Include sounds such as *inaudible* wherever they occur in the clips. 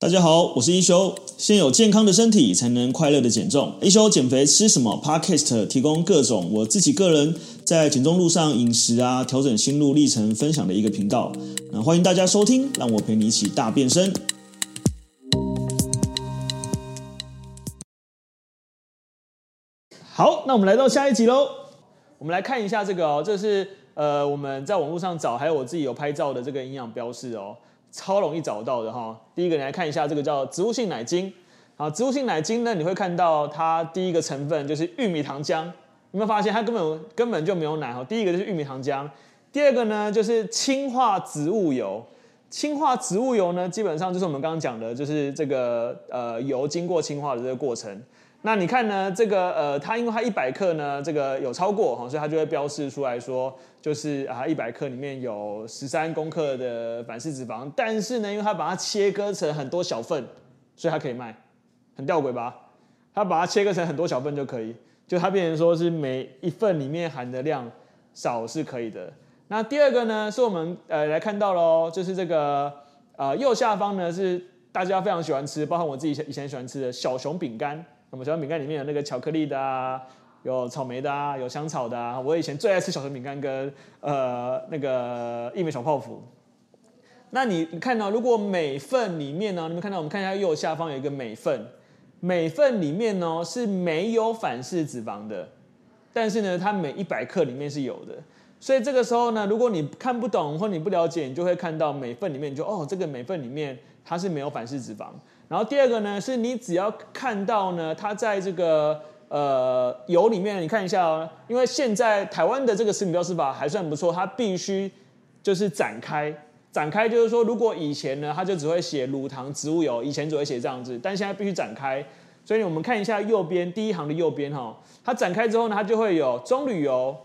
大家好，我是一休。先有健康的身体，才能快乐的减重。一休减肥吃什么？Podcast 提供各种我自己个人在减重路上饮食啊，调整心路历程分享的一个频道。那欢迎大家收听，让我陪你一起大变身。好，那我们来到下一集喽。我们来看一下这个哦，这是呃我们在网络上找，还有我自己有拍照的这个营养标示哦。超容易找到的哈，第一个你来看一下，这个叫植物性奶精。好，植物性奶精呢，你会看到它第一个成分就是玉米糖浆。有没有发现它根本根本就没有奶哈？第一个就是玉米糖浆，第二个呢就是氢化植物油。氢化植物油呢，基本上就是我们刚刚讲的，就是这个呃油经过氢化的这个过程。那你看呢？这个呃，它因为它一百克呢，这个有超过哈，所以它就会标示出来说，就是啊，一百克里面有十三公克的反式脂肪。但是呢，因为它把它切割成很多小份，所以它可以卖，很吊诡吧？它把它切割成很多小份就可以，就它变成说是每一份里面含的量少是可以的。那第二个呢，是我们呃来看到喽，就是这个呃右下方呢是大家非常喜欢吃，包括我自己以前喜欢吃的小熊饼干。那么小熊饼干里面有那个巧克力的啊，有草莓的啊，有香草的啊。我以前最爱吃小熊饼干跟呃那个义美小泡芙。那你你看到，如果每份里面呢，你们看到我们看一下右下方有一个每份，每份里面呢是没有反式脂肪的，但是呢它每一百克里面是有的。所以这个时候呢，如果你看不懂或你不了解，你就会看到每份里面就哦，这个每份里面它是没有反式脂肪。然后第二个呢，是你只要看到呢，它在这个呃油里面，你看一下哦，因为现在台湾的这个食品标示法还算不错，它必须就是展开，展开就是说，如果以前呢，它就只会写乳糖植物油，以前只会写这样子，但现在必须展开，所以我们看一下右边第一行的右边哈，它展开之后呢，它就会有棕榈油、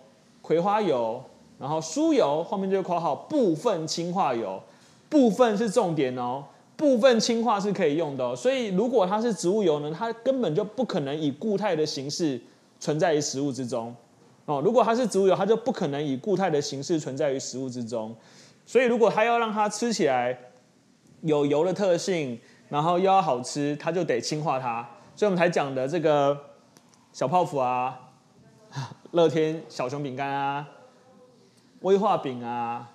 葵花油，然后酥油，后面就括号部分氢化油，部分是重点哦。部分氢化是可以用的哦，所以如果它是植物油呢，它根本就不可能以固态的形式存在于食物之中哦。如果它是植物油，它就不可能以固态的形式存在于食物之中。所以如果它要让它吃起来有油的特性，然后又要好吃，它就得氢化它。所以我们才讲的这个小泡芙啊，*laughs* 乐天小熊饼干啊，威化饼啊。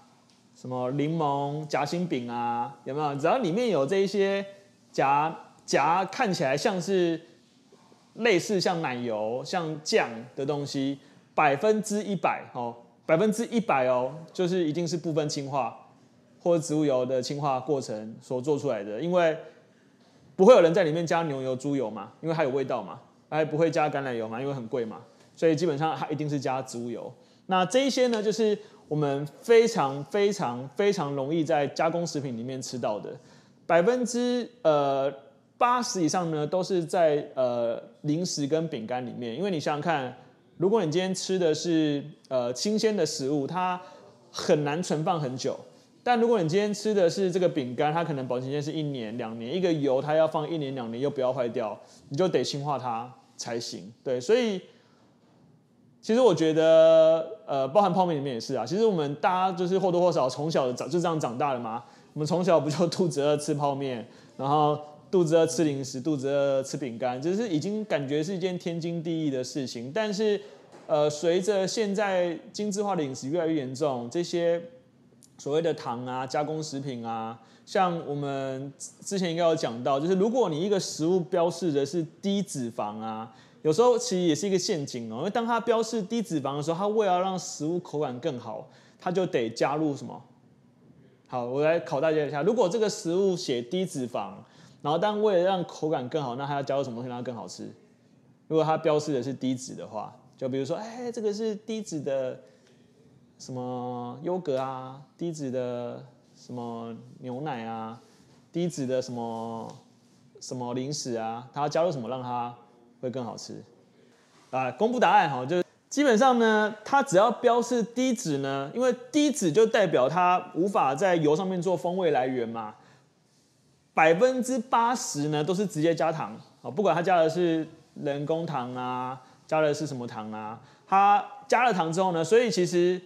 什么柠檬夹心饼啊，有没有？只要里面有这一些夹夹看起来像是类似像奶油、像酱的东西，百分之一百哦，百分之一百哦，就是一定是部分氢化或者植物油的氢化过程所做出来的，因为不会有人在里面加牛油、猪油嘛，因为它有味道嘛，还不会加橄榄油嘛，因为很贵嘛，所以基本上它一定是加植物油。那这一些呢，就是。我们非常非常非常容易在加工食品里面吃到的，百分之呃八十以上呢都是在呃零食跟饼干里面。因为你想想看，如果你今天吃的是呃新鲜的食物，它很难存放很久；但如果你今天吃的是这个饼干，它可能保鲜期是一年两年。一个油它要放一年两年又不要坏掉，你就得氢化它才行。对，所以。其实我觉得，呃，包含泡面里面也是啊。其实我们大家就是或多或少从小长就这样长大的嘛。我们从小不就肚子饿吃泡面，然后肚子饿吃零食，肚子饿吃饼干，就是已经感觉是一件天经地义的事情。但是，呃，随着现在精致化的饮食越来越严重，这些所谓的糖啊、加工食品啊，像我们之前应该有讲到，就是如果你一个食物标示的是低脂肪啊。有时候其实也是一个陷阱哦，因为当它标示低脂肪的时候，它为了让食物口感更好，它就得加入什么？好，我来考大家一下，如果这个食物写低脂肪，然后但为了让口感更好，那它要加入什么东西让它更好吃？如果它标示的是低脂的话，就比如说，哎，这个是低脂的什么优格啊，低脂的什么牛奶啊，低脂的什么什么零食啊，它要加入什么让它？会更好吃，啊，公布答案哈，就基本上呢，它只要标示低脂呢，因为低脂就代表它无法在油上面做风味来源嘛，百分之八十呢都是直接加糖啊，不管它加的是人工糖啊，加的是什么糖啊，它加了糖之后呢，所以其实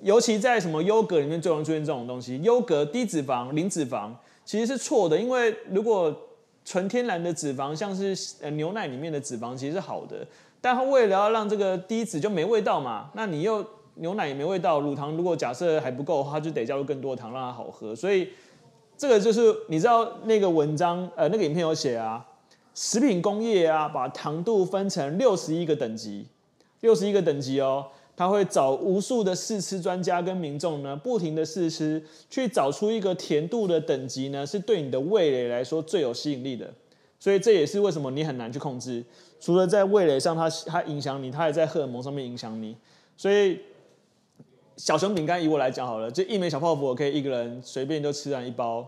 尤其在什么优格里面最容易出现这种东西，优格低脂肪、零脂肪。其实是错的，因为如果纯天然的脂肪，像是呃牛奶里面的脂肪，其实是好的，但它为了要让这个低脂就没味道嘛，那你又牛奶也没味道，乳糖如果假设还不够，它就得加入更多糖让它好喝，所以这个就是你知道那个文章呃那个影片有写啊，食品工业啊把糖度分成六十一个等级，六十一个等级哦。他会找无数的试吃专家跟民众呢，不停的试吃，去找出一个甜度的等级呢，是对你的味蕾来说最有吸引力的。所以这也是为什么你很难去控制，除了在味蕾上它它影响你，它也在荷尔蒙上面影响你。所以小熊饼干以我来讲好了，就一枚小泡芙，我可以一个人随便就吃完一包，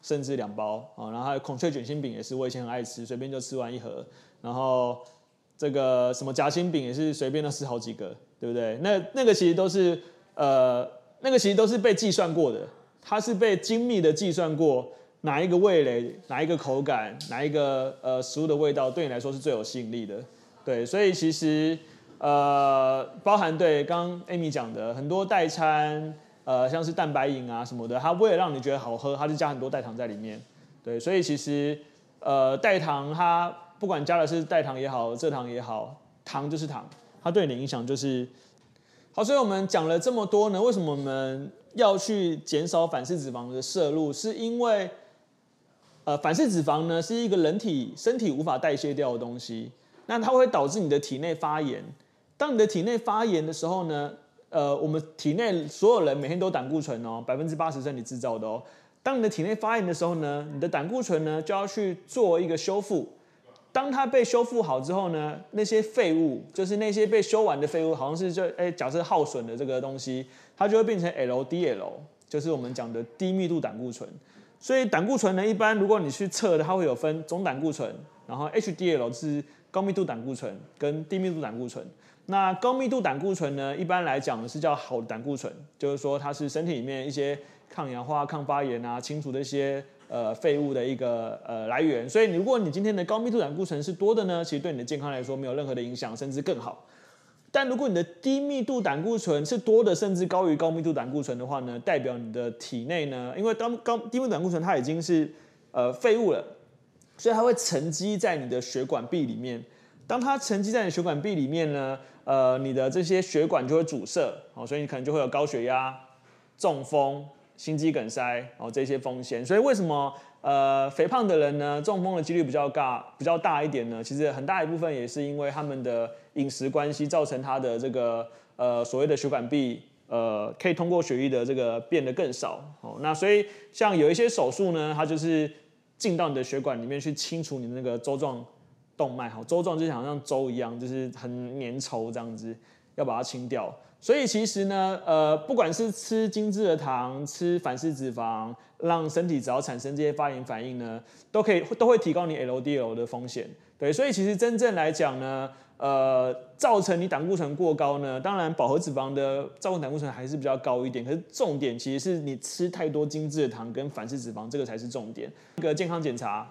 甚至两包啊。然后还有孔雀卷心饼也是，我以前很爱吃，随便就吃完一盒。然后这个什么夹心饼也是随便都吃好几个。对不对？那那个其实都是呃，那个其实都是被计算过的，它是被精密的计算过哪一个味蕾、哪一个口感、哪一个呃食物的味道对你来说是最有吸引力的。对，所以其实呃，包含对刚刚 Amy 讲的很多代餐，呃，像是蛋白饮啊什么的，它为了让你觉得好喝，它就加很多代糖在里面。对，所以其实呃，代糖它不管加的是代糖也好、蔗糖也好，糖就是糖。它对你的影响就是好，所以我们讲了这么多呢，为什么我们要去减少反式脂肪的摄入？是因为，呃，反式脂肪呢是一个人体身体无法代谢掉的东西，那它会导致你的体内发炎。当你的体内发炎的时候呢，呃，我们体内所有人每天都胆固醇哦，百分之八十身体制造的哦。当你的体内发炎的时候呢，你的胆固醇呢就要去做一个修复。当它被修复好之后呢，那些废物就是那些被修完的废物，好像是就哎，假设耗损的这个东西，它就会变成 LDL，就是我们讲的低密度胆固醇。所以胆固醇呢，一般如果你去测的，它会有分总胆固醇，然后 HDL 是高密度胆固醇跟低密度胆固醇。那高密度胆固醇呢，一般来讲是叫好的胆固醇，就是说它是身体里面一些抗氧化、抗发炎啊、清除的一些。呃，废物的一个呃来源，所以如果你今天的高密度胆固醇是多的呢，其实对你的健康来说没有任何的影响，甚至更好。但如果你的低密度胆固醇是多的，甚至高于高密度胆固醇的话呢，代表你的体内呢，因为当高低密度胆固醇它已经是呃废物了，所以它会沉积在你的血管壁里面。当它沉积在你血管壁里面呢，呃，你的这些血管就会阻塞，哦，所以你可能就会有高血压、中风。心肌梗塞哦，这些风险，所以为什么呃肥胖的人呢，中风的几率比较大，比较大一点呢？其实很大一部分也是因为他们的饮食关系，造成他的这个呃所谓的血管壁呃可以通过血液的这个变得更少哦。那所以像有一些手术呢，它就是进到你的血管里面去清除你的那个粥状动脉，好，粥状就像像粥一样，就是很粘稠这样子，要把它清掉。所以其实呢，呃，不管是吃精致的糖，吃反式脂肪，让身体只要产生这些发炎反应呢，都可以都会提高你 LDL 的风险。对，所以其实真正来讲呢，呃，造成你胆固醇过高呢，当然饱和脂肪的造成胆固醇还是比较高一点，可是重点其实是你吃太多精致的糖跟反式脂肪，这个才是重点。一个健康检查，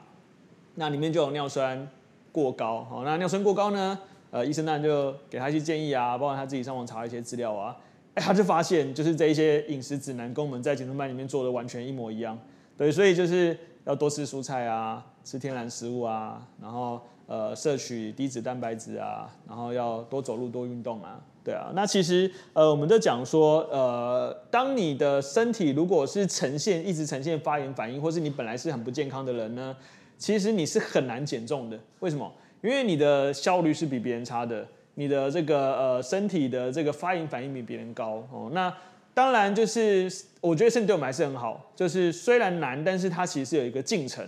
那里面就有尿酸过高，好，那尿酸过高呢？呃，医生当然就给他一些建议啊，包括他自己上网查一些资料啊，哎，*laughs* 他就发现就是这一些饮食指南跟我们在减重班里面做的完全一模一样，对，所以就是要多吃蔬菜啊，吃天然食物啊，然后呃摄取低脂蛋白质啊，然后要多走路多运动啊，对啊，那其实呃我们就讲说，呃，当你的身体如果是呈现一直呈现发炎反应，或是你本来是很不健康的人呢，其实你是很难减重的，为什么？因为你的效率是比别人差的，你的这个呃身体的这个发炎反应比别人高哦。那当然就是我觉得身体对我们还是很好，就是虽然难，但是它其实是有一个进程，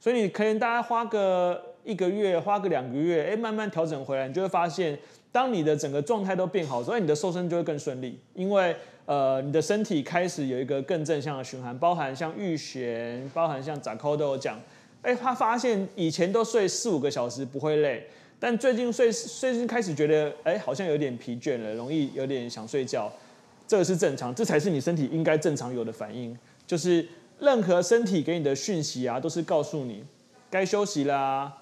所以你可以大概花个一个月，花个两个月，哎，慢慢调整回来，你就会发现，当你的整个状态都变好，所以你的瘦身就会更顺利，因为呃你的身体开始有一个更正向的循环，包含像玉璇，包含像扎扣都有讲。哎，他发现以前都睡四五个小时不会累，但最近睡最近开始觉得，哎，好像有点疲倦了，容易有点想睡觉。这个是正常，这才是你身体应该正常有的反应。就是任何身体给你的讯息啊，都是告诉你该休息啦。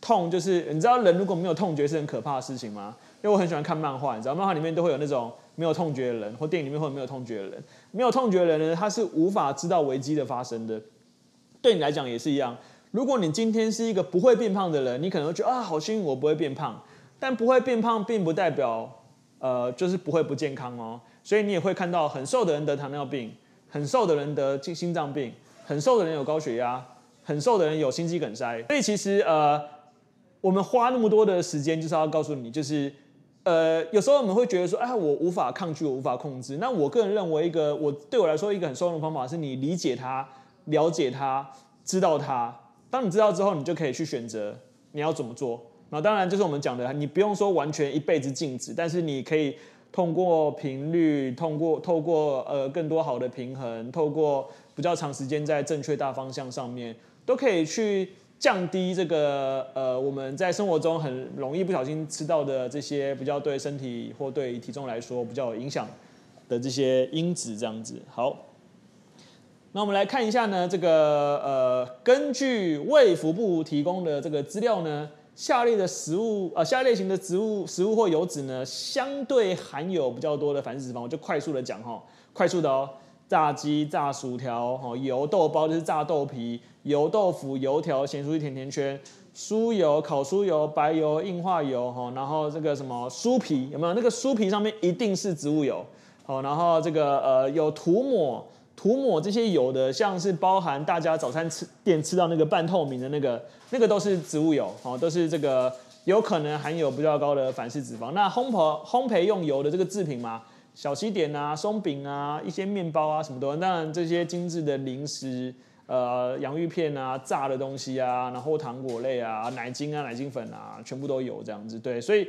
痛就是你知道人如果没有痛觉是很可怕的事情吗？因为我很喜欢看漫画，你知道漫画里面都会有那种没有痛觉的人，或电影里面会有没有痛觉的人。没有痛觉的人呢，他是无法知道危机的发生的。对你来讲也是一样。如果你今天是一个不会变胖的人，你可能会觉得啊，好幸运，我不会变胖。但不会变胖，并不代表呃，就是不会不健康哦。所以你也会看到很瘦的人得糖尿病，很瘦的人得心心脏病，很瘦的人有高血压，很瘦的人有心肌梗塞。所以其实呃，我们花那么多的时间，就是要告诉你，就是呃，有时候我们会觉得说，哎，我无法抗拒，我无法控制。那我个人认为，一个我对我来说一个很受用的方法，是你理解它、了解它、知道它。当你知道之后，你就可以去选择你要怎么做。那当然就是我们讲的，你不用说完全一辈子静止，但是你可以。通过频率，通过透过呃更多好的平衡，透过比较长时间在正确大方向上面，都可以去降低这个呃我们在生活中很容易不小心吃到的这些比较对身体或对体重来说比较有影响的这些因子，这样子。好，那我们来看一下呢，这个呃根据卫福部提供的这个资料呢。下列的食物，呃，下列型的植物食物或油脂呢，相对含有比较多的反式脂肪，我就快速的讲哈，快速的哦，炸鸡、炸薯条，哈，油豆包就是炸豆皮，油豆腐、油条、咸酥鸡、甜甜圈，酥油、烤酥油、白油、硬化油，哈，然后这个什么酥皮有没有？那个酥皮上面一定是植物油，好，然后这个呃有涂抹。涂抹这些油的，像是包含大家早餐吃店吃到那个半透明的那个，那个都是植物油，哦，都是这个有可能含有比较高的反式脂肪。那烘焙烘焙用油的这个制品嘛，小西点啊、松饼啊、一些面包啊什么的，当然这些精致的零食，呃，洋芋片啊、炸的东西啊，然后糖果类啊、奶精啊、奶精粉啊，全部都有这样子。对，所以，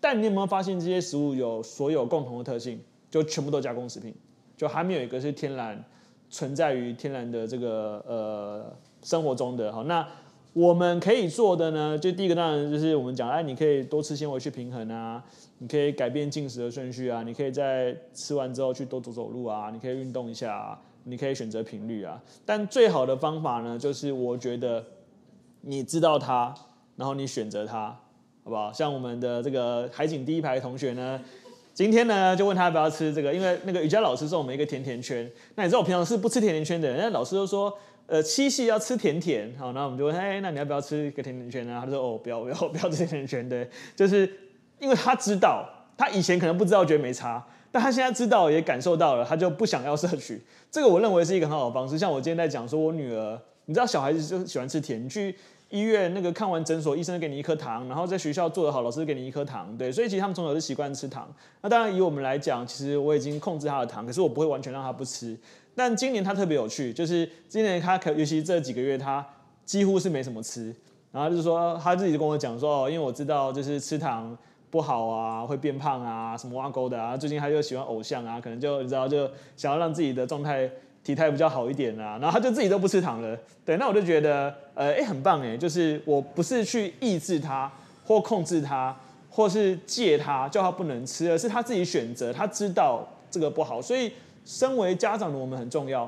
但你有没有发现这些食物有所有共同的特性，就全部都加工食品。就还没有一个是天然存在于天然的这个呃生活中的哈，那我们可以做的呢，就第一个当然就是我们讲，哎，你可以多吃纤维去平衡啊，你可以改变进食的顺序啊，你可以在吃完之后去多走走路啊，你可以运动一下啊，你可以选择频率啊，但最好的方法呢，就是我觉得你知道它，然后你选择它，好不好？像我们的这个海景第一排同学呢。今天呢，就问他要不要吃这个，因为那个瑜伽老师送我们一个甜甜圈。那你知道我平常是不吃甜甜圈的人，那老师就说，呃，七夕要吃甜甜，好，那我们就问，哎，那你要不要吃一个甜甜圈呢？他就说，哦，不要，不要，不要吃甜甜圈，对，就是因为他知道，他以前可能不知道，觉得没差，但他现在知道也感受到了，他就不想要摄取。这个我认为是一个很好的方式。像我今天在讲说，我女儿，你知道小孩子就喜欢吃甜，去。医院那个看完诊所，医生给你一颗糖，然后在学校做得好，老师给你一颗糖，对，所以其实他们从小就习惯吃糖。那当然以我们来讲，其实我已经控制他的糖，可是我不会完全让他不吃。但今年他特别有趣，就是今年他可尤其这几个月，他几乎是没什么吃。然后就是说他自己就跟我讲说，因为我知道就是吃糖不好啊，会变胖啊，什么挖沟的啊。最近他又喜欢偶像啊，可能就你知道就想要让自己的状态。体态比较好一点啊，然后他就自己都不吃糖了，对，那我就觉得，呃，哎，很棒哎，就是我不是去抑制他或控制他，或是戒他，叫他不能吃，而是他自己选择，他知道这个不好，所以身为家长的我们很重要，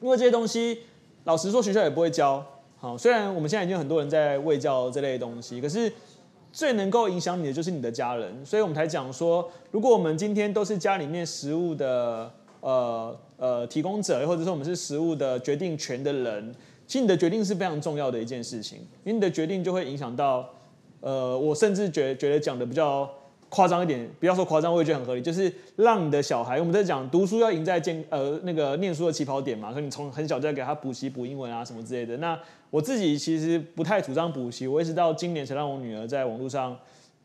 因为这些东西，老实说学校也不会教，好，虽然我们现在已经很多人在喂教这类东西，可是最能够影响你的就是你的家人，所以我们才讲说，如果我们今天都是家里面食物的。呃呃，提供者或者说我们是食物的决定权的人，其实你的决定是非常重要的一件事。情，因为你的决定就会影响到，呃，我甚至觉觉得讲的比较夸张一点，不要说夸张，我也觉得很合理，就是让你的小孩，我们在讲读书要赢在健呃那个念书的起跑点嘛，所以你从很小就要给他补习补英文啊什么之类的。那我自己其实不太主张补习，我一直到今年才让我女儿在网络上。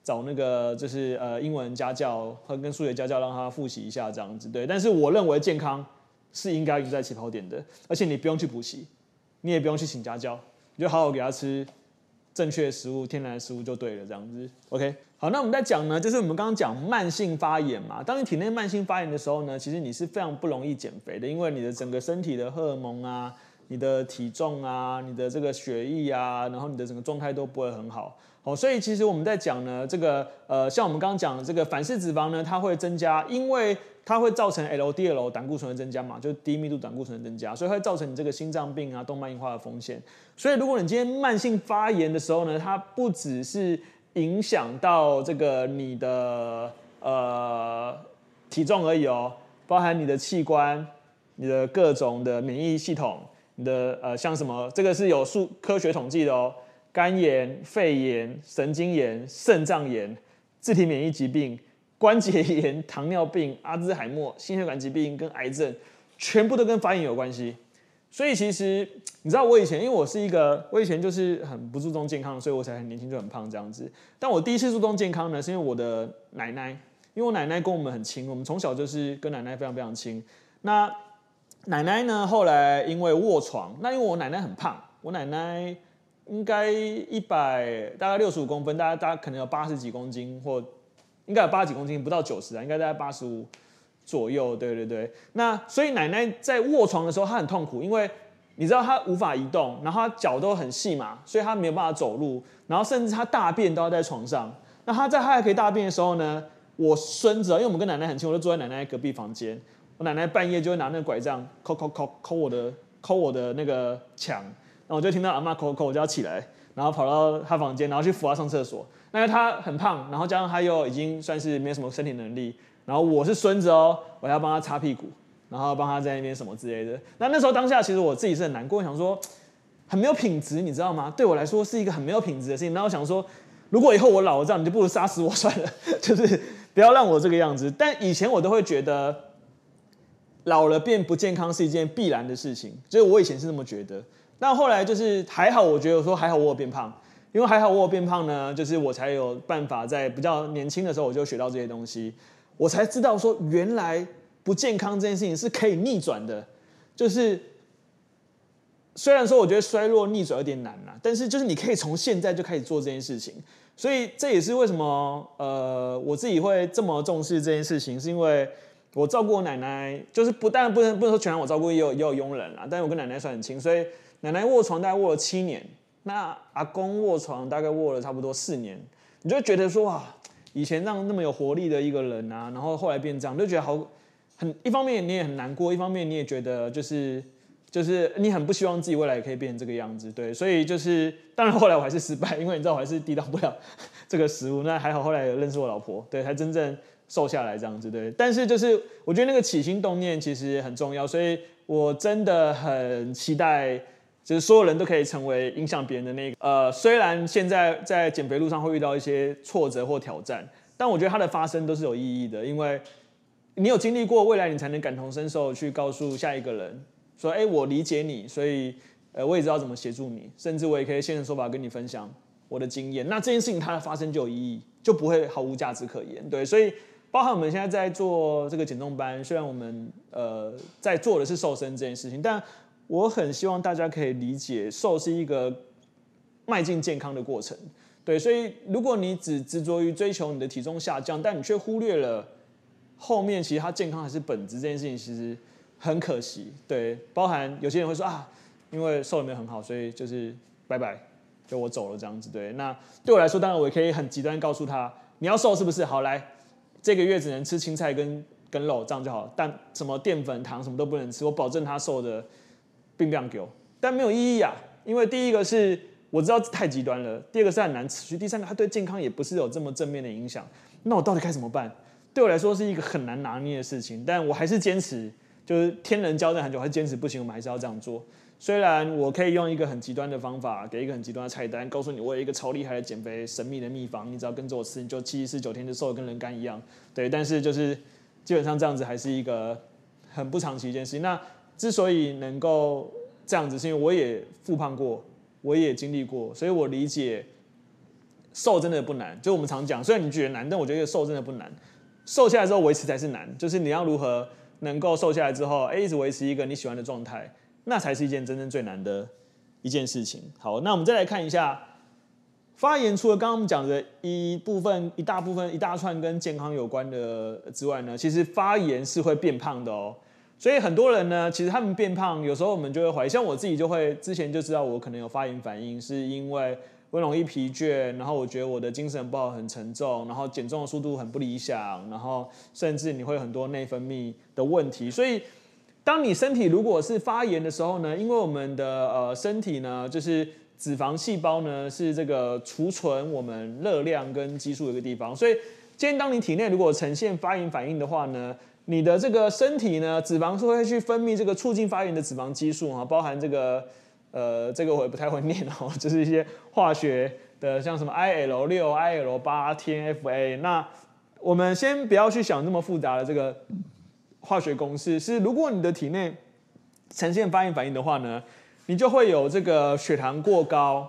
找那个就是呃英文家教和跟数学家教，让他复习一下这样子，对。但是我认为健康是应该赢在起跑点的，而且你不用去补习，你也不用去请家教，你就好好给他吃正确的食物、天然的食物就对了，这样子。OK，好，那我们在讲呢，就是我们刚刚讲慢性发炎嘛。当你体内慢性发炎的时候呢，其实你是非常不容易减肥的，因为你的整个身体的荷尔蒙啊、你的体重啊、你的这个血液啊，然后你的整个状态都不会很好。好，所以其实我们在讲呢，这个呃，像我们刚刚讲的这个反式脂肪呢，它会增加，因为它会造成 LDL 胆固醇的增加嘛，就是低密度胆固醇的增加，所以会造成你这个心脏病啊、动脉硬化的风险。所以如果你今天慢性发炎的时候呢，它不只是影响到这个你的呃体重而已哦，包含你的器官、你的各种的免疫系统、你的呃像什么，这个是有数科学统计的哦，肝炎、肺炎、神经炎、肾脏炎、自体免疫疾病、关节炎、*laughs* 糖尿病、阿兹海默、心血管疾病跟癌症，全部都跟发炎有关系。所以其实你知道，我以前因为我是一个，我以前就是很不注重健康，所以我才很年轻就很胖这样子。但我第一次注重健康呢，是因为我的奶奶，因为我奶奶跟我们很亲，我们从小就是跟奶奶非常非常亲。那奶奶呢？后来因为卧床，那因为我奶奶很胖，我奶奶应该一百大概六十五公分，大家大家可能有八十几公斤，或应该有八十几公斤，不到九十啊，应该大概八十五左右。对对对。那所以奶奶在卧床的时候，她很痛苦，因为你知道她无法移动，然后她脚都很细嘛，所以她没有办法走路，然后甚至她大便都要在床上。那她在她还可以大便的时候呢，我孙子，因为我们跟奶奶很亲，我就坐在奶奶隔壁房间。我奶奶半夜就会拿那个拐杖抠抠抠抠我的抠我的那个墙，然后我就听到阿嬷抠抠，我就要起来，然后跑到她房间，然后去扶她上厕所。那因为她很胖，然后加上她又已经算是没什么身体能力，然后我是孙子哦，我要帮她擦屁股，然后帮她在那边什么之类的。那那时候当下其实我自己是很难过，想说很没有品质，你知道吗？对我来说是一个很没有品质的事情。然后我想说，如果以后我老了这样，你就不如杀死我算了，*laughs* 就是不要让我这个样子。但以前我都会觉得。老了变不健康是一件必然的事情，就是我以前是这么觉得。那后来就是还好，我觉得说还好我有变胖，因为还好我有变胖呢，就是我才有办法在比较年轻的时候我就学到这些东西，我才知道说原来不健康这件事情是可以逆转的。就是虽然说我觉得衰弱逆转有点难啦，但是就是你可以从现在就开始做这件事情。所以这也是为什么呃我自己会这么重视这件事情，是因为。我照顾我奶奶，就是不但不能不能说全让我照顾，也有也有佣人啦。但是我跟奶奶算很亲，所以奶奶卧床大概卧了七年，那阿公卧床大概卧了差不多四年。你就觉得说哇，以前让那么有活力的一个人啊，然后后来变这样，就觉得好很。一方面你也很难过，一方面你也觉得就是就是你很不希望自己未来也可以变成这个样子，对。所以就是当然后来我还是失败，因为你知道我还是抵挡不了这个食物。那还好后来有认识我老婆，对，才真正。瘦下来这样子对，但是就是我觉得那个起心动念其实很重要，所以我真的很期待，就是所有人都可以成为影响别人的那个。呃，虽然现在在减肥路上会遇到一些挫折或挑战，但我觉得它的发生都是有意义的，因为你有经历过，未来你才能感同身受去告诉下一个人说，哎，我理解你，所以呃，我也知道怎么协助你，甚至我也可以现身说法跟你分享我的经验。那这件事情它的发生就有意义，就不会毫无价值可言。对，所以。包含我们现在在做这个减重班，虽然我们呃在做的是瘦身这件事情，但我很希望大家可以理解，瘦是一个迈进健康的过程。对，所以如果你只执着于追求你的体重下降，但你却忽略了后面其实它健康还是本质这件事情，其实很可惜。对，包含有些人会说啊，因为瘦了没有很好，所以就是拜拜，就我走了这样子。对，那对我来说，当然我也可以很极端告诉他，你要瘦是不是？好来。这个月只能吃青菜跟跟肉，这样就好。但什么淀粉、糖什么都不能吃，我保证他瘦的并不想给。但没有意义啊，因为第一个是我知道太极端了，第二个是很难持续，第三个它对健康也不是有这么正面的影响。那我到底该怎么办？对我来说是一个很难拿捏的事情，但我还是坚持，就是天人交战很久，还是坚持不行，我们还是要这样做。虽然我可以用一个很极端的方法，给一个很极端的菜单，告诉你我有一个超厉害的减肥神秘的秘方，你只要跟着我吃，你就七七四九天就瘦的跟人干一样。对，但是就是基本上这样子还是一个很不长期一件事情。那之所以能够这样子，是因为我也复胖过，我也经历过，所以我理解瘦真的不难。就我们常讲，虽然你觉得难，但我觉得瘦真的不难。瘦下来之后维持才是难，就是你要如何能够瘦下来之后，哎，一直维持一个你喜欢的状态。那才是一件真正最难的一件事情。好，那我们再来看一下发炎，除了刚刚我们讲的一部分、一大部分、一大串跟健康有关的之外呢，其实发炎是会变胖的哦。所以很多人呢，其实他们变胖，有时候我们就会怀疑，像我自己就会之前就知道我可能有发炎反应，是因为我容易疲倦，然后我觉得我的精神不好，很沉重，然后减重的速度很不理想，然后甚至你会有很多内分泌的问题，所以。当你身体如果是发炎的时候呢，因为我们的呃身体呢，就是脂肪细胞呢是这个储存我们热量跟激素的一个地方，所以今天当你体内如果呈现发炎反应的话呢，你的这个身体呢，脂肪是会去分泌这个促进发炎的脂肪激素哈，包含这个呃，这个我也不太会念哦，*laughs* 就是一些化学的，像什么 IL 六、IL 八、TNFA。那我们先不要去想那么复杂的这个化学公式，是如果你的体内呈现发炎反应的话呢，你就会有这个血糖过高、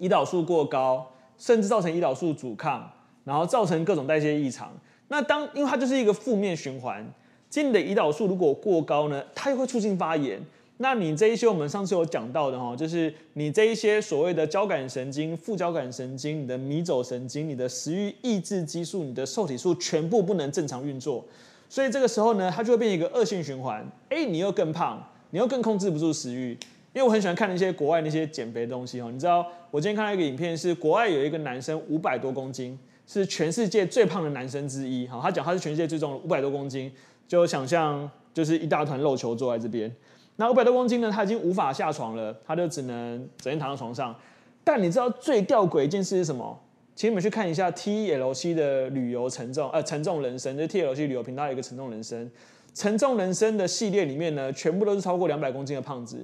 胰岛素过高，甚至造成胰岛素阻抗，然后造成各种代谢异常。那当因为它就是一个负面循环，今天你的胰岛素如果过高呢，它又会促进发炎。那你这一些我们上次有讲到的哈，就是你这一些所谓的交感神经、副交感神经、你的迷走神经、你的食欲抑制激素、你的受体素全部不能正常运作，所以这个时候呢，它就会变成一个恶性循环。哎，你又更胖，你又更控制不住食欲。因为我很喜欢看那些国外那些减肥的东西哦，你知道，我今天看到一个影片是国外有一个男生五百多公斤。是全世界最胖的男生之一，哈，他讲他是全世界最重的五百多公斤，就想象就是一大团肉球坐在这边。那五百多公斤呢，他已经无法下床了，他就只能整天躺在床上。但你知道最吊诡一件事是什么？请你们去看一下 TLC 的旅游沉重呃沉重人生，就 TLC 旅游频道有一个沉重人生，沉重人生的系列里面呢，全部都是超过两百公斤的胖子。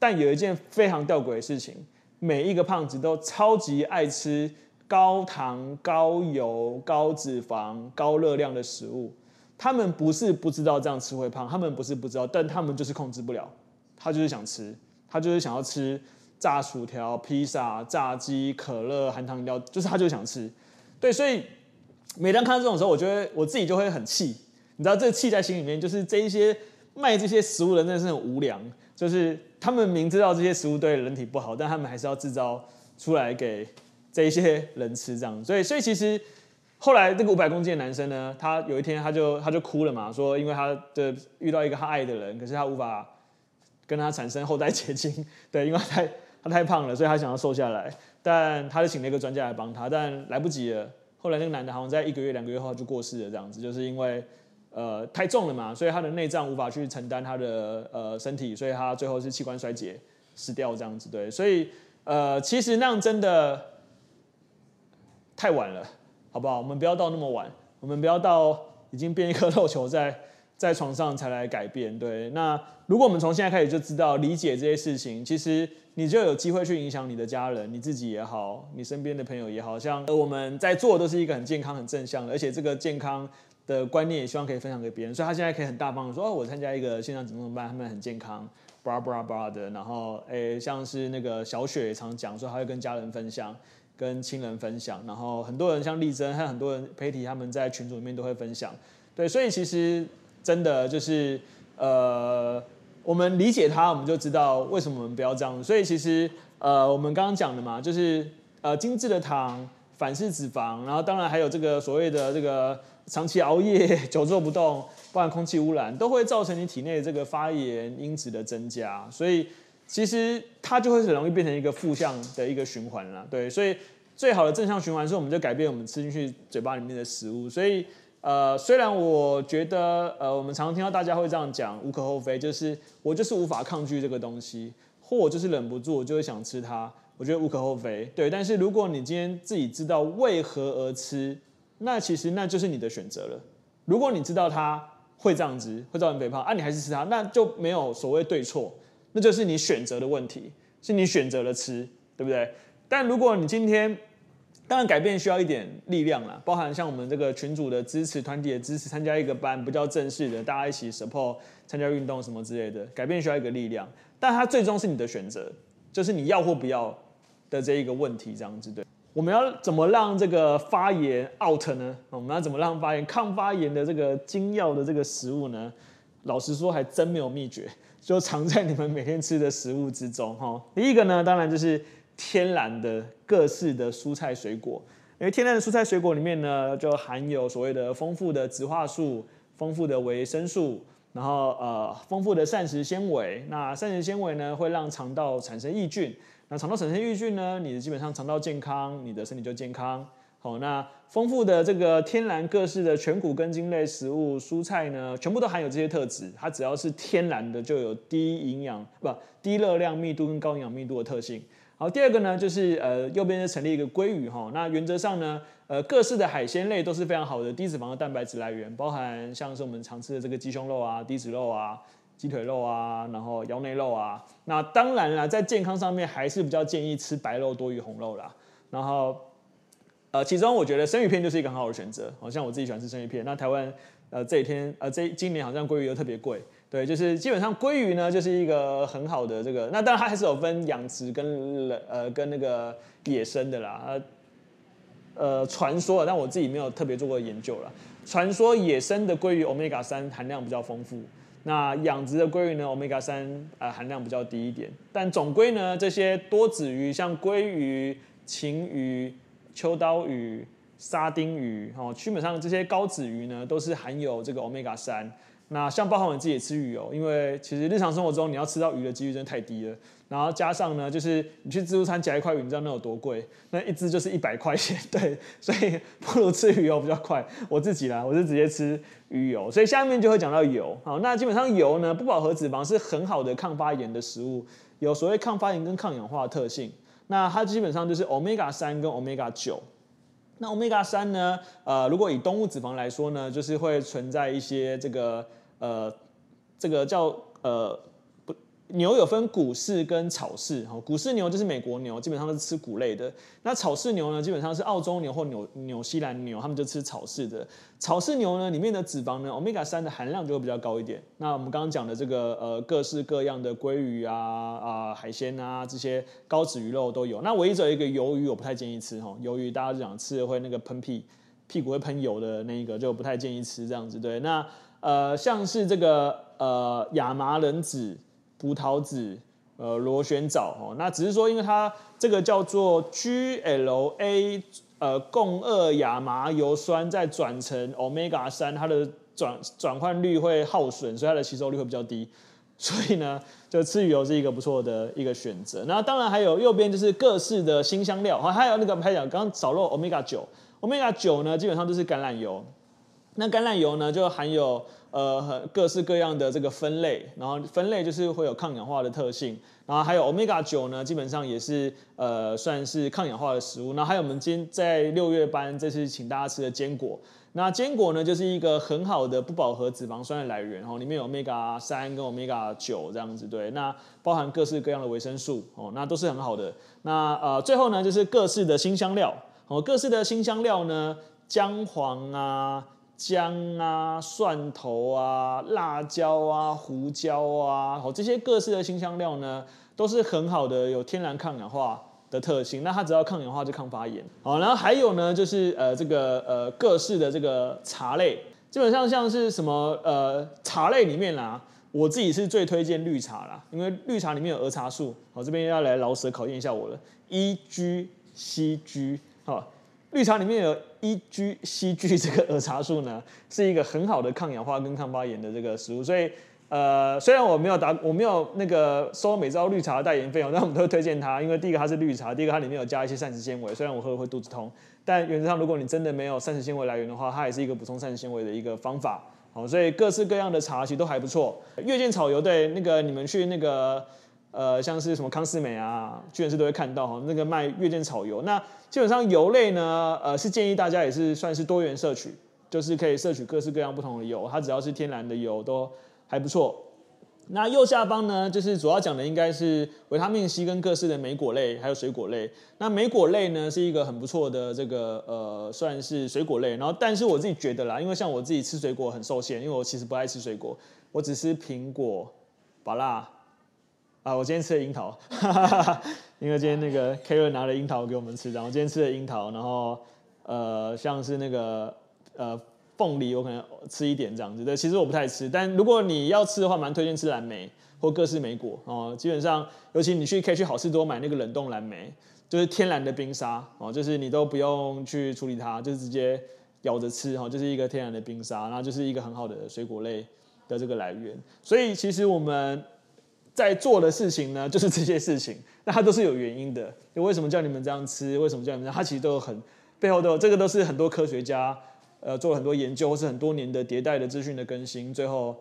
但有一件非常吊诡的事情，每一个胖子都超级爱吃。高糖、高油、高脂肪、高热量的食物，他们不是不知道这样吃会胖，他们不是不知道，但他们就是控制不了，他就是想吃，他就是想要吃炸薯条、披萨、炸鸡、可乐、含糖饮料，就是他就想吃。对，所以每当看到这种时候，我觉得我自己就会很气，你知道这个气在心里面，就是这一些卖这些食物的人真的是很无良，就是他们明知道这些食物对人体不好，但他们还是要制造出来给。这一些人吃这样，所以所以其实后来这个五百公斤的男生呢，他有一天他就他就哭了嘛，说因为他的遇到一个他爱的人，可是他无法跟他产生后代结晶，对，因为他太他太胖了，所以他想要瘦下来，但他就请了一个专家来帮他，但来不及了。后来那个男的好像在一个月两个月后就过世了，这样子，就是因为呃太重了嘛，所以他的内脏无法去承担他的呃身体，所以他最后是器官衰竭死掉这样子，对，所以呃其实那样真的。太晚了，好不好？我们不要到那么晚，我们不要到已经变一颗肉球在 *laughs* 在床上才来改变。对，那如果我们从现在开始就知道理解这些事情，其实你就有机会去影响你的家人、你自己也好，你身边的朋友也好，像我们在做都是一个很健康、很正向的，而且这个健康的观念也希望可以分享给别人。所以他现在可以很大方的说：“哦，我参加一个线上怎么怎么办？他们很健康，巴拉巴拉巴拉的。”然后，诶，像是那个小雪也常讲说，他会跟家人分享。跟亲人分享，然后很多人像丽珍，还有很多人佩提他们在群组里面都会分享，对，所以其实真的就是呃，我们理解他，我们就知道为什么我们不要这样。所以其实呃，我们刚刚讲的嘛，就是呃，精致的糖、反式脂肪，然后当然还有这个所谓的这个长期熬夜、久坐不动，包含空气污染，都会造成你体内的这个发炎因子的增加，所以。其实它就会很容易变成一个负向的一个循环了，对，所以最好的正向循环是，我们就改变我们吃进去嘴巴里面的食物。所以，呃，虽然我觉得，呃，我们常常听到大家会这样讲，无可厚非，就是我就是无法抗拒这个东西，或我就是忍不住，我就会想吃它，我觉得无可厚非，对。但是如果你今天自己知道为何而吃，那其实那就是你的选择了。如果你知道它会这样子，会造成肥胖，啊，你还是吃它，那就没有所谓对错。那就是你选择的问题，是你选择了吃，对不对？但如果你今天，当然改变需要一点力量啦，包含像我们这个群组的支持、团体的支持、参加一个班，不叫正式的，大家一起 support 参加运动什么之类的，改变需要一个力量，但它最终是你的选择，就是你要或不要的这一个问题，这样子对。我们要怎么让这个发炎 out 呢？我们要怎么让发炎抗发炎的这个精要的这个食物呢？老实说，还真没有秘诀。就藏在你们每天吃的食物之中，哈。第一个呢，当然就是天然的各式的蔬菜水果，因为天然的蔬菜水果里面呢，就含有所谓的丰富的植化素、丰富的维生素，然后呃，丰富的膳食纤维。那膳食纤维呢，会让肠道产生益菌，那肠道产生益菌呢，你的基本上肠道健康，你的身体就健康。好，那丰富的这个天然各式的全谷根茎类食物、蔬菜呢，全部都含有这些特质。它只要是天然的，就有低营养不低热量密度跟高营养密度的特性。好，第二个呢，就是呃右边是成立一个鲑鱼哈，那原则上呢，呃各式的海鲜类都是非常好的低脂肪的蛋白质来源，包含像是我们常吃的这个鸡胸肉啊、低脂肉啊、鸡腿肉啊，然后腰内肉啊。那当然啦，在健康上面还是比较建议吃白肉多于红肉啦。然后呃，其中我觉得生鱼片就是一个很好的选择，好像我自己喜欢吃生鱼片。那台湾呃这几天呃这今年好像鲑鱼又特别贵。对，就是基本上鲑鱼呢，就是一个很好的这个。那当然它还是有分养殖跟呃跟那个野生的啦。呃，传说，但我自己没有特别做过研究啦。传说野生的鲑鱼 Omega 三含量比较丰富，那养殖的鲑鱼呢 Omega 三呃含量比较低一点。但总归呢，这些多子鱼像鲑鱼、旗鱼、秋刀鱼、沙丁鱼，哦，基本上这些高脂鱼呢，都是含有这个 Omega 三。那像包含我自己也吃鱼油，因为其实日常生活中你要吃到鱼的几率真的太低了。然后加上呢，就是你去自助餐夹一块鱼，你知道那有多贵？那一只就是一百块钱，对，所以不如吃鱼油比较快。我自己啦，我是直接吃鱼油。所以下面就会讲到油。好，那基本上油呢，不饱和脂肪是很好的抗发炎的食物，有所谓抗发炎跟抗氧化的特性。那它基本上就是 Omega 三跟 Omega 九。那 Omega 三呢？呃，如果以动物脂肪来说呢，就是会存在一些这个呃，这个叫呃牛有分谷饲跟草饲哈。谷饲牛就是美国牛，基本上都是吃谷类的。那草饲牛呢，基本上是澳洲牛或纽纽西兰牛，他们就吃草饲的。草饲牛呢，里面的脂肪呢，Omega 三的含量就会比较高一点。那我们刚刚讲的这个呃各式各样的鲑鱼啊啊、海鲜啊这些高脂鱼肉都有。那唯一只有一个鱿鱼，我不太建议吃哈。鱿鱼大家就讲吃会那个喷屁，屁股会喷油的那一个，就不太建议吃这样子。对，那呃像是这个呃亚麻仁籽、葡萄籽、呃螺旋藻哦，那只是说因为它这个叫做 GLA。呃，共二亚麻油酸再转成 Omega 三，它的转转换率会耗损，所以它的吸收率会比较低。所以呢，就吃鱼油是一个不错的一个选择。那当然还有右边就是各式的新香料，哈，还有那个我们还讲刚刚少漏 Omega 九，Omega 九呢基本上就是橄榄油。那橄榄油呢就含有呃各式各样的这个分类，然后分类就是会有抗氧化的特性。然后还有 Omega 九呢，基本上也是呃算是抗氧化的食物。那还有我们今天在六月班这次请大家吃的坚果，那坚果呢就是一个很好的不饱和脂肪酸的来源哦，里面有 Omega 三跟 Omega 九这样子对，那包含各式各样的维生素哦，那都是很好的。那呃最后呢就是各式的新香料哦，各式的新香料呢，姜黄啊。姜啊、蒜头啊、辣椒啊、胡椒啊，好，这些各式的新香料呢，都是很好的，有天然抗氧化的特性。那它只要抗氧化就抗发炎。好，然后还有呢，就是呃这个呃各式的这个茶类，基本上像是什么呃茶类里面啦，我自己是最推荐绿茶啦，因为绿茶里面有儿茶素。好，这边要来老舍考验一下我了，E G C G 好。绿茶里面有 EGCG 这个儿茶素呢，是一个很好的抗氧化跟抗发炎的这个食物。所以，呃，虽然我没有打，我没有那个收每朝绿茶代言费用，但我们都会推荐它，因为第一个它是绿茶，第一个它里面有加一些膳食纤维。虽然我喝了会肚子痛，但原则上如果你真的没有膳食纤维来源的话，它也是一个补充膳食纤维的一个方法。好，所以各式各样的茶其实都还不错。月见草油，对，那个你们去那个。呃，像是什么康是美啊，居然是都会看到哈，那个卖月见草油。那基本上油类呢，呃，是建议大家也是算是多元摄取，就是可以摄取各式各样不同的油，它只要是天然的油都还不错。那右下方呢，就是主要讲的应该是维他命 C 跟各式的莓果类，还有水果类。那莓果类呢，是一个很不错的这个呃，算是水果类。然后，但是我自己觉得啦，因为像我自己吃水果很受限，因为我其实不爱吃水果，我只吃苹果、芭乐。啊，我今天吃了樱桃，哈哈哈，因为今天那个 k a r e 拿了樱桃给我们吃，然后今天吃了樱桃，然后呃，像是那个呃凤梨，我可能吃一点这样子。对，其实我不太吃，但如果你要吃的话，蛮推荐吃蓝莓或各式莓果哦。基本上，尤其你去可以去好市多买那个冷冻蓝莓，就是天然的冰沙哦，就是你都不用去处理它，就直接咬着吃哈，就是一个天然的冰沙，然后就是一个很好的水果类的这个来源。所以其实我们。在做的事情呢，*laughs* 就是这些事情，那它都是有原因的。就为什么叫你们这样吃？为什么叫你们这样？它其实都有很背后都有，这个都是很多科学家呃做了很多研究，或是很多年的迭代的资讯的更新，最后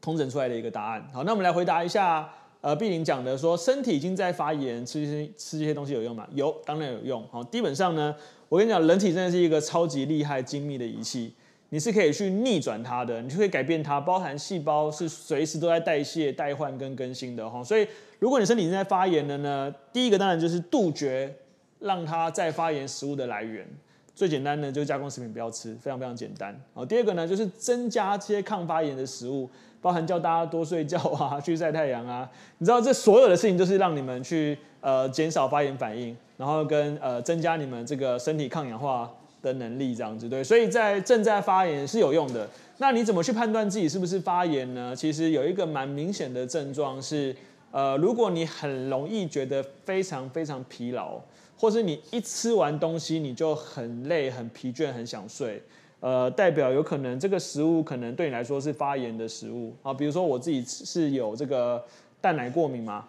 通整出来的一个答案。好，那我们来回答一下呃碧玲讲的说，身体已经在发炎，吃这些吃这些东西有用吗？有，当然有用。好，基本上呢，我跟你讲，人体真的是一个超级厉害、精密的仪器。你是可以去逆转它的，你就可以改变它，包含细胞是随时都在代谢、代换跟更新的哈。所以，如果你身体正在发炎的呢，第一个当然就是杜绝让它再发炎食物的来源。最简单的就是加工食品不要吃，非常非常简单。好，第二个呢就是增加这些抗发炎的食物，包含叫大家多睡觉啊，*laughs* 去晒太阳啊。你知道这所有的事情都是让你们去呃减少发炎反应，然后跟呃增加你们这个身体抗氧化的能力这样子，对，所以在正在发炎是有用的。那你怎么去判断自己是不是发炎呢？其实有一个蛮明显的症状是，呃，如果你很容易觉得非常非常疲劳，或是你一吃完东西你就很累、很疲倦、很想睡，呃，代表有可能这个食物可能对你来说是发炎的食物啊。比如说我自己是有这个蛋奶过敏嘛，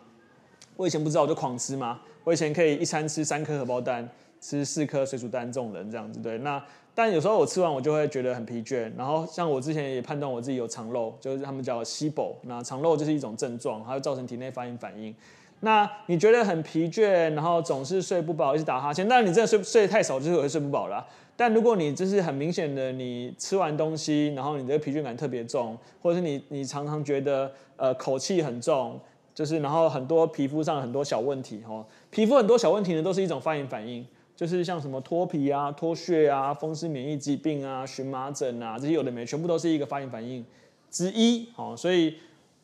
我以前不知道我就狂吃嘛，我以前可以一餐吃三颗荷包蛋。吃四颗水煮蛋这种人这样子对，那但有时候我吃完我就会觉得很疲倦，然后像我之前也判断我自己有肠漏，就是他们叫 SIBO，那肠漏就是一种症状，它会造成体内发炎反应。那你觉得很疲倦，然后总是睡不饱，一直打哈欠，当然你真的睡睡太少就是会睡不饱啦。但如果你就是很明显的你吃完东西，然后你的疲倦感特别重，或者是你你常常觉得呃口气很重，就是然后很多皮肤上很多小问题哦，皮肤很多小问题呢都是一种发炎反应。就是像什么脱皮啊、脱屑啊、风湿免疫疾病啊、荨麻疹啊，这些有的没，全部都是一个发炎反应之一。好，所以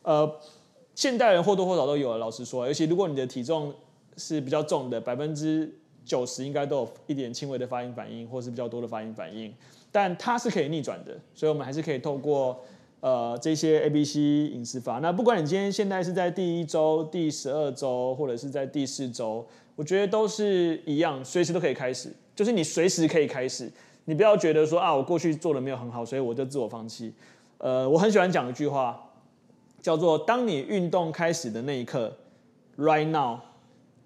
呃，现代人或多或少都有了。老实说，尤其如果你的体重是比较重的，百分之九十应该都有一点轻微的发炎反应，或是比较多的发炎反应。但它是可以逆转的，所以我们还是可以透过呃这些 A、B、C 饮食法。那不管你今天现在是在第一周、第十二周，或者是在第四周。我觉得都是一样，随时都可以开始，就是你随时可以开始，你不要觉得说啊，我过去做的没有很好，所以我就自我放弃。呃，我很喜欢讲一句话，叫做当你运动开始的那一刻，right now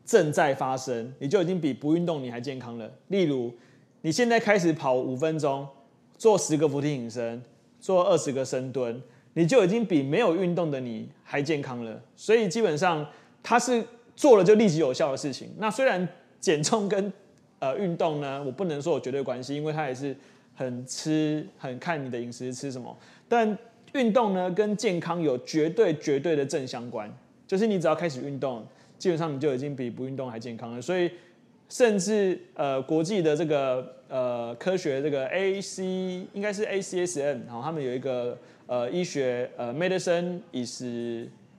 正在发生，你就已经比不运动你还健康了。例如，你现在开始跑五分钟，做十个伏地挺身，做二十个深蹲，你就已经比没有运动的你还健康了。所以基本上它是。做了就立即有效的事情。那虽然减重跟呃运动呢，我不能说有绝对关系，因为它也是很吃很看你的饮食吃什么。但运动呢跟健康有绝对绝对的正相关，就是你只要开始运动，基本上你就已经比不运动还健康了。所以甚至呃国际的这个呃科学这个 A C 应该是 A C S M，然后他们有一个呃医学呃 medicine is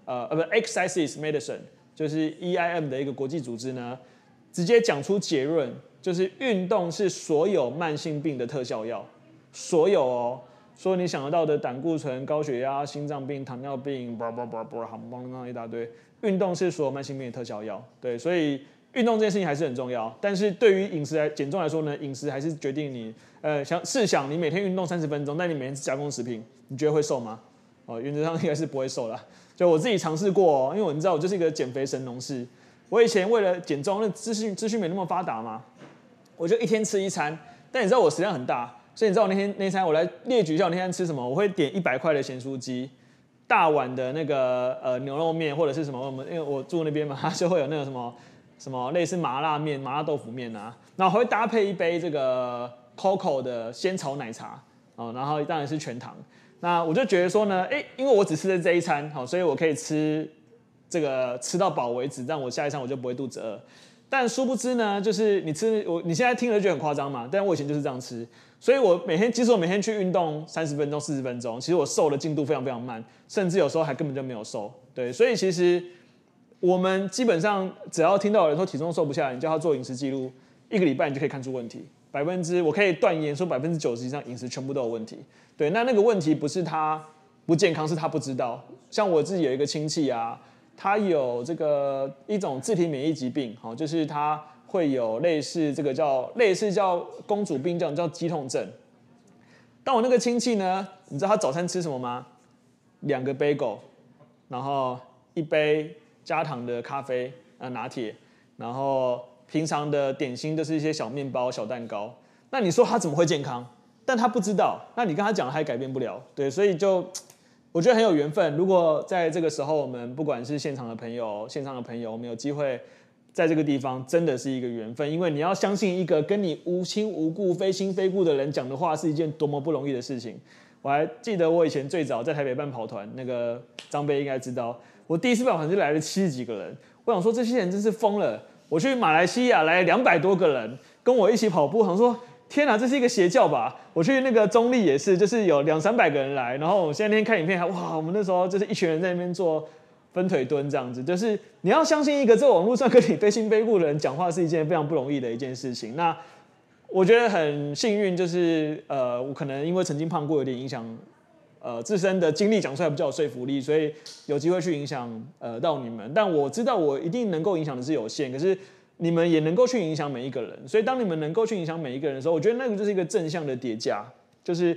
呃呃不 exercises medicine。就是 EIM 的一个国际组织呢，直接讲出结论，就是运动是所有慢性病的特效药，所有哦，说你想得到的胆固醇、高血压、心脏病、糖尿病，叭叭叭叭，好棒棒一大堆，运动是所有慢性病的特效药。对，所以运动这件事情还是很重要。但是对于饮食来减重来说呢，饮食还是决定你，呃，想试想你每天运动三十分钟，但你每天吃加工食品，你觉得会瘦吗？哦，原则上应该是不会瘦啦。就我自己尝试过哦，因为我你知道我就是一个减肥神农氏。我以前为了减重，那资讯资讯没那么发达嘛，我就一天吃一餐。但你知道我食量很大，所以你知道我那天那餐我来列举一下我那天吃什么？我会点一百块的咸酥鸡，大碗的那个呃牛肉面或者是什么？我们因为我住那边嘛，*laughs* 就会有那个什么什么类似麻辣面、麻辣豆腐面啊，然后还会搭配一杯这个 COCO 的仙草奶茶哦，然后当然是全糖。那我就觉得说呢，哎，因为我只吃了这一餐，好，所以我可以吃这个吃到饱为止，但我下一餐我就不会肚子饿。但殊不知呢，就是你吃我你现在听了就很夸张嘛，但我以前就是这样吃，所以我每天即使我每天去运动三十分钟、四十分钟，其实我瘦的进度非常非常慢，甚至有时候还根本就没有瘦。对，所以其实我们基本上只要听到有人说体重瘦不下来，你叫他做饮食记录，一个礼拜你就可以看出问题。百分之我可以断言说百分之九十以上饮食全部都有问题。对，那那个问题不是他不健康，是他不知道。像我自己有一个亲戚啊，他有这个一种自体免疫疾病，好，就是他会有类似这个叫类似叫公主病这样叫肌痛症。但我那个亲戚呢，你知道他早餐吃什么吗？两个 bagel，然后一杯加糖的咖啡啊拿铁，然后平常的点心都是一些小面包、小蛋糕。那你说他怎么会健康？但他不知道，那你跟他讲，他也改变不了，对，所以就 *tsk* 我觉得很有缘分。如果在这个时候，我们不管是现场的朋友、线上的朋友，我们有机会在这个地方，真的是一个缘分。因为你要相信一个跟你无亲无故、非亲非故的人讲的话，是一件多么不容易的事情。我还记得我以前最早在台北办跑团，那个张贝应该知道，我第一次办跑团就来了七十几个人。我想说，这些人真是疯了。我去马来西亚来两百多个人跟我一起跑步，我想说。天哪，这是一个邪教吧？我去那个中立也是，就是有两三百个人来，然后我现在那天看影片还哇，我们那时候就是一群人在那边做分腿蹲这样子，就是你要相信一个在网络上跟你非亲非故的人讲话是一件非常不容易的一件事情。那我觉得很幸运，就是呃，我可能因为曾经胖过，有点影响呃自身的经历讲出来比较有说服力，所以有机会去影响呃到你们。但我知道我一定能够影响的是有限，可是。你们也能够去影响每一个人，所以当你们能够去影响每一个人的时候，我觉得那个就是一个正向的叠加，就是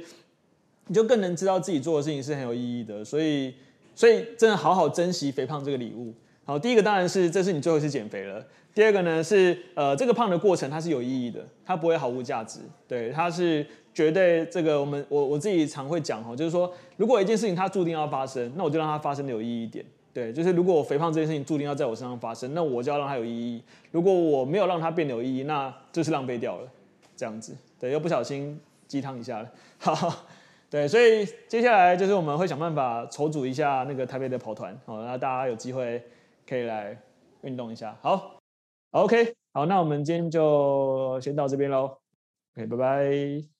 你就更能知道自己做的事情是很有意义的。所以，所以真的好好珍惜肥胖这个礼物。好，第一个当然是这是你最后一次减肥了。第二个呢是呃这个胖的过程它是有意义的，它不会毫无价值。对，它是绝对这个我们我我自己常会讲哈，就是说如果一件事情它注定要发生，那我就让它发生的有意义一点。对，就是如果我肥胖这件事情注定要在我身上发生，那我就要让它有意义。如果我没有让它变得有意义，那就是浪费掉了，这样子。对，又不小心鸡汤一下了。*laughs* 好，对，所以接下来就是我们会想办法筹组一下那个台北的跑团，好，那大家有机会可以来运动一下。好，OK，好，那我们今天就先到这边喽。OK，拜拜。